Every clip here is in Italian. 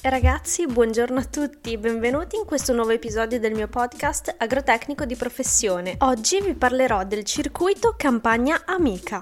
Ragazzi, buongiorno a tutti, benvenuti in questo nuovo episodio del mio podcast Agrotecnico di professione. Oggi vi parlerò del circuito Campagna Amica.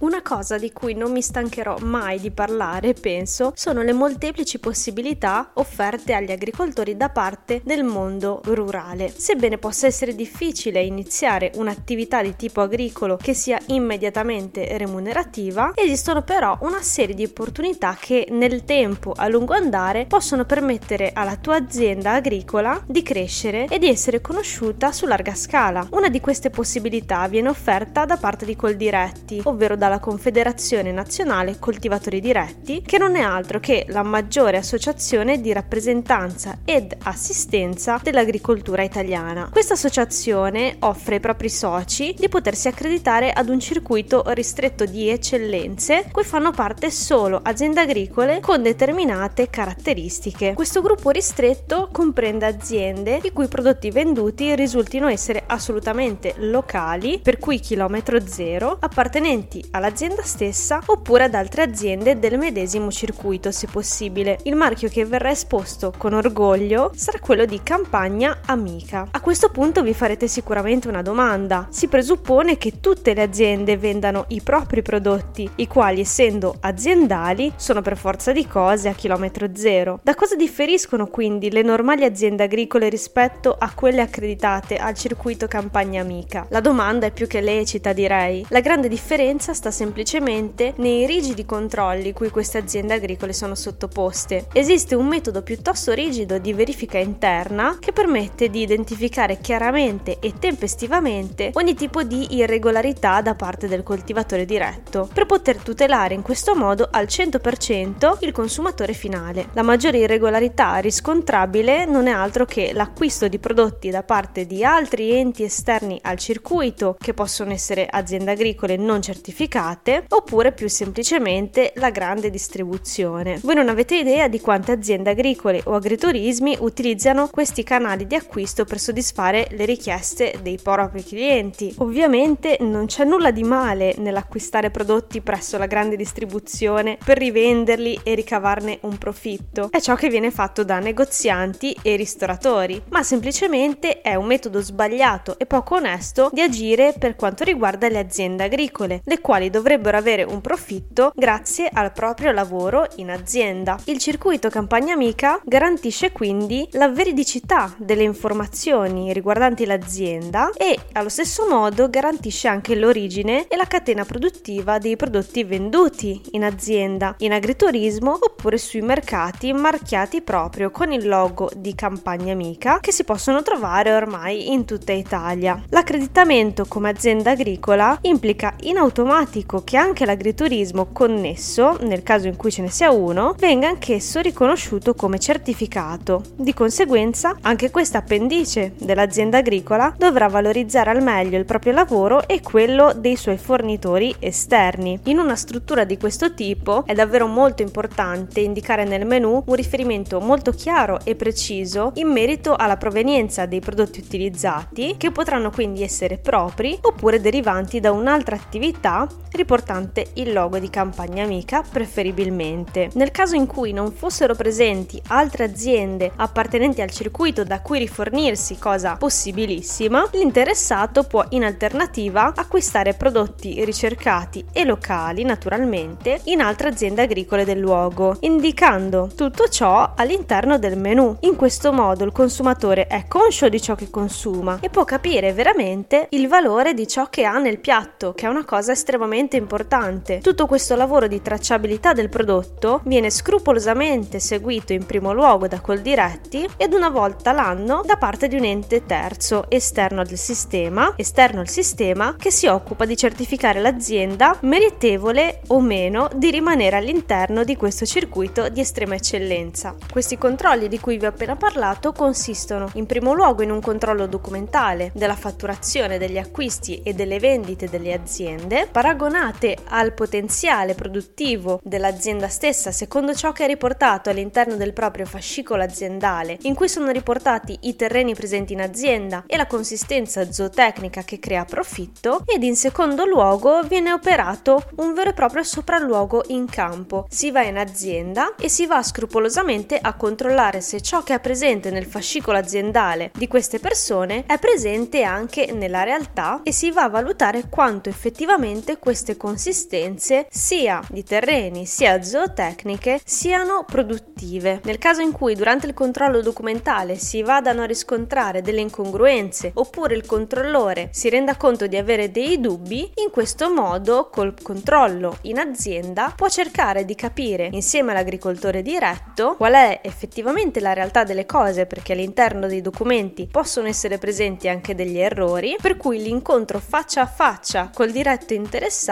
Una cosa di cui non mi stancherò mai di parlare, penso, sono le molteplici possibilità offerte agli agricoltori da parte del mondo rurale. Sebbene possa essere difficile iniziare un'attività di tipo agricolo che sia immediatamente remunerativa, esistono però una serie di opportunità che nel tempo a lungo andare possono permettere alla tua azienda agricola di crescere e di essere conosciuta su larga scala. Una di queste possibilità viene offerta da parte di Coldiretti, ovvero da dalla Confederazione Nazionale Coltivatori Diretti, che non è altro che la maggiore associazione di rappresentanza ed assistenza dell'agricoltura italiana. Questa associazione offre ai propri soci di potersi accreditare ad un circuito ristretto di eccellenze cui fanno parte solo aziende agricole con determinate caratteristiche. Questo gruppo ristretto comprende aziende i cui prodotti venduti risultino essere assolutamente locali, per cui chilometro zero, appartenenti all'azienda stessa oppure ad altre aziende del medesimo circuito se possibile. Il marchio che verrà esposto con orgoglio sarà quello di Campagna Amica. A questo punto vi farete sicuramente una domanda. Si presuppone che tutte le aziende vendano i propri prodotti, i quali essendo aziendali sono per forza di cose a chilometro zero. Da cosa differiscono quindi le normali aziende agricole rispetto a quelle accreditate al circuito Campagna Amica? La domanda è più che lecita direi. La grande differenza sta semplicemente nei rigidi controlli cui queste aziende agricole sono sottoposte. Esiste un metodo piuttosto rigido di verifica interna che permette di identificare chiaramente e tempestivamente ogni tipo di irregolarità da parte del coltivatore diretto, per poter tutelare in questo modo al 100% il consumatore finale. La maggiore irregolarità riscontrabile non è altro che l'acquisto di prodotti da parte di altri enti esterni al circuito, che possono essere aziende agricole non certificate, certificate oppure più semplicemente la grande distribuzione. Voi non avete idea di quante aziende agricole o agriturismi utilizzano questi canali di acquisto per soddisfare le richieste dei propri clienti. Ovviamente non c'è nulla di male nell'acquistare prodotti presso la grande distribuzione per rivenderli e ricavarne un profitto. È ciò che viene fatto da negozianti e ristoratori, ma semplicemente è un metodo sbagliato e poco onesto di agire per quanto riguarda le aziende agricole, le quali dovrebbero avere un profitto grazie al proprio lavoro in azienda. Il circuito Campagna Amica garantisce quindi la veridicità delle informazioni riguardanti l'azienda e allo stesso modo garantisce anche l'origine e la catena produttiva dei prodotti venduti in azienda, in agriturismo oppure sui mercati marchiati proprio con il logo di Campagna Amica che si possono trovare ormai in tutta Italia. L'accreditamento come azienda agricola implica in automatico automatico che anche l'agriturismo connesso, nel caso in cui ce ne sia uno, venga anch'esso riconosciuto come certificato. Di conseguenza, anche questa appendice dell'azienda agricola dovrà valorizzare al meglio il proprio lavoro e quello dei suoi fornitori esterni. In una struttura di questo tipo è davvero molto importante indicare nel menu un riferimento molto chiaro e preciso in merito alla provenienza dei prodotti utilizzati, che potranno quindi essere propri oppure derivanti da un'altra attività riportante il logo di Campagna Amica preferibilmente. Nel caso in cui non fossero presenti altre aziende appartenenti al circuito da cui rifornirsi, cosa possibilissima, l'interessato può in alternativa acquistare prodotti ricercati e locali naturalmente in altre aziende agricole del luogo, indicando tutto ciò all'interno del menu. In questo modo il consumatore è conscio di ciò che consuma e può capire veramente il valore di ciò che ha nel piatto, che è una cosa estremamente importante. Tutto questo lavoro di tracciabilità del prodotto viene scrupolosamente seguito in primo luogo da Coldiretti ed una volta l'anno da parte di un ente terzo esterno al sistema, esterno al sistema che si occupa di certificare l'azienda meritevole o meno di rimanere all'interno di questo circuito di estrema eccellenza. Questi controlli di cui vi ho appena parlato consistono in primo luogo in un controllo documentale della fatturazione degli acquisti e delle vendite delle aziende, paragonate al potenziale produttivo dell'azienda stessa secondo ciò che è riportato all'interno del proprio fascicolo aziendale, in cui sono riportati i terreni presenti in azienda e la consistenza zootecnica che crea profitto, ed in secondo luogo viene operato un vero e proprio sopralluogo in campo. Si va in azienda e si va scrupolosamente a controllare se ciò che è presente nel fascicolo aziendale di queste persone è presente anche nella realtà e si va a valutare quanto effettivamente queste consistenze sia di terreni sia zootecniche siano produttive. Nel caso in cui durante il controllo documentale si vadano a riscontrare delle incongruenze oppure il controllore si renda conto di avere dei dubbi, in questo modo col controllo in azienda può cercare di capire insieme all'agricoltore diretto qual è effettivamente la realtà delle cose perché all'interno dei documenti possono essere presenti anche degli errori, per cui l'incontro faccia a faccia col diretto interessato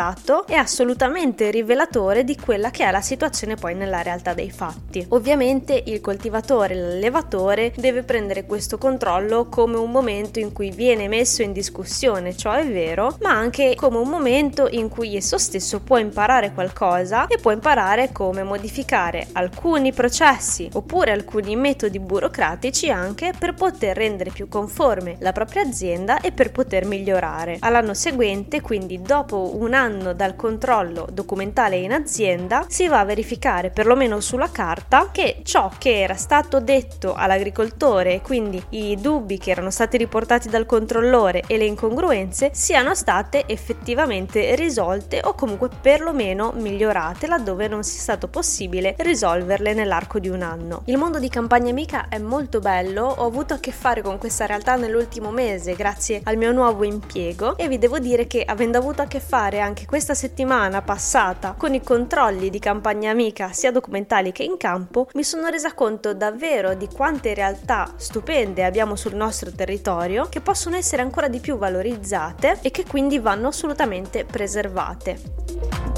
è assolutamente rivelatore di quella che è la situazione poi nella realtà dei fatti. Ovviamente il coltivatore, l'allevatore deve prendere questo controllo come un momento in cui viene messo in discussione, ciò è vero, ma anche come un momento in cui esso stesso può imparare qualcosa e può imparare come modificare alcuni processi oppure alcuni metodi burocratici anche per poter rendere più conforme la propria azienda e per poter migliorare. All'anno seguente, quindi dopo un anno dal controllo documentale in azienda, si va a verificare perlomeno sulla carta che ciò che era stato detto all'agricoltore quindi i dubbi che erano stati riportati dal controllore e le incongruenze siano state effettivamente risolte o comunque perlomeno migliorate laddove non sia stato possibile risolverle nell'arco di un anno. Il mondo di campagna amica è molto bello, ho avuto a che fare con questa realtà nell'ultimo mese grazie al mio nuovo impiego e vi devo dire che avendo avuto a che fare anche questa settimana passata con i controlli di campagna amica sia documentali che in campo, mi sono resa conto davvero di quante realtà stupende abbiamo sul nostro territorio che possono essere ancora di più valorizzate e che quindi vanno assolutamente preservate.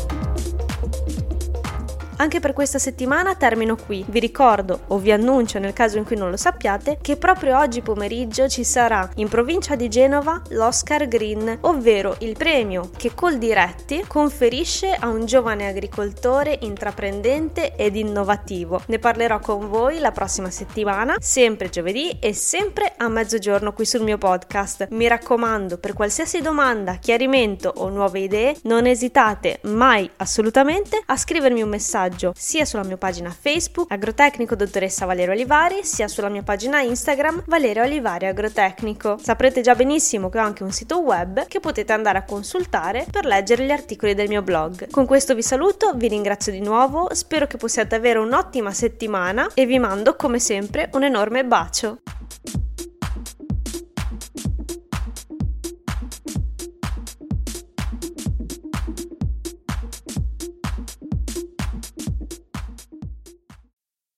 Anche per questa settimana termino qui. Vi ricordo o vi annuncio nel caso in cui non lo sappiate che proprio oggi pomeriggio ci sarà in provincia di Genova l'Oscar Green, ovvero il premio che Coldiretti conferisce a un giovane agricoltore intraprendente ed innovativo. Ne parlerò con voi la prossima settimana, sempre giovedì e sempre a mezzogiorno qui sul mio podcast. Mi raccomando, per qualsiasi domanda, chiarimento o nuove idee, non esitate mai assolutamente a scrivermi un messaggio messaggio sia sulla mia pagina Facebook Agrotecnico Dottoressa Valerio Olivari sia sulla mia pagina Instagram Valerio Olivari Agrotecnico. Saprete già benissimo che ho anche un sito web che potete andare a consultare per leggere gli articoli del mio blog. Con questo vi saluto, vi ringrazio di nuovo, spero che possiate avere un'ottima settimana e vi mando come sempre un enorme bacio.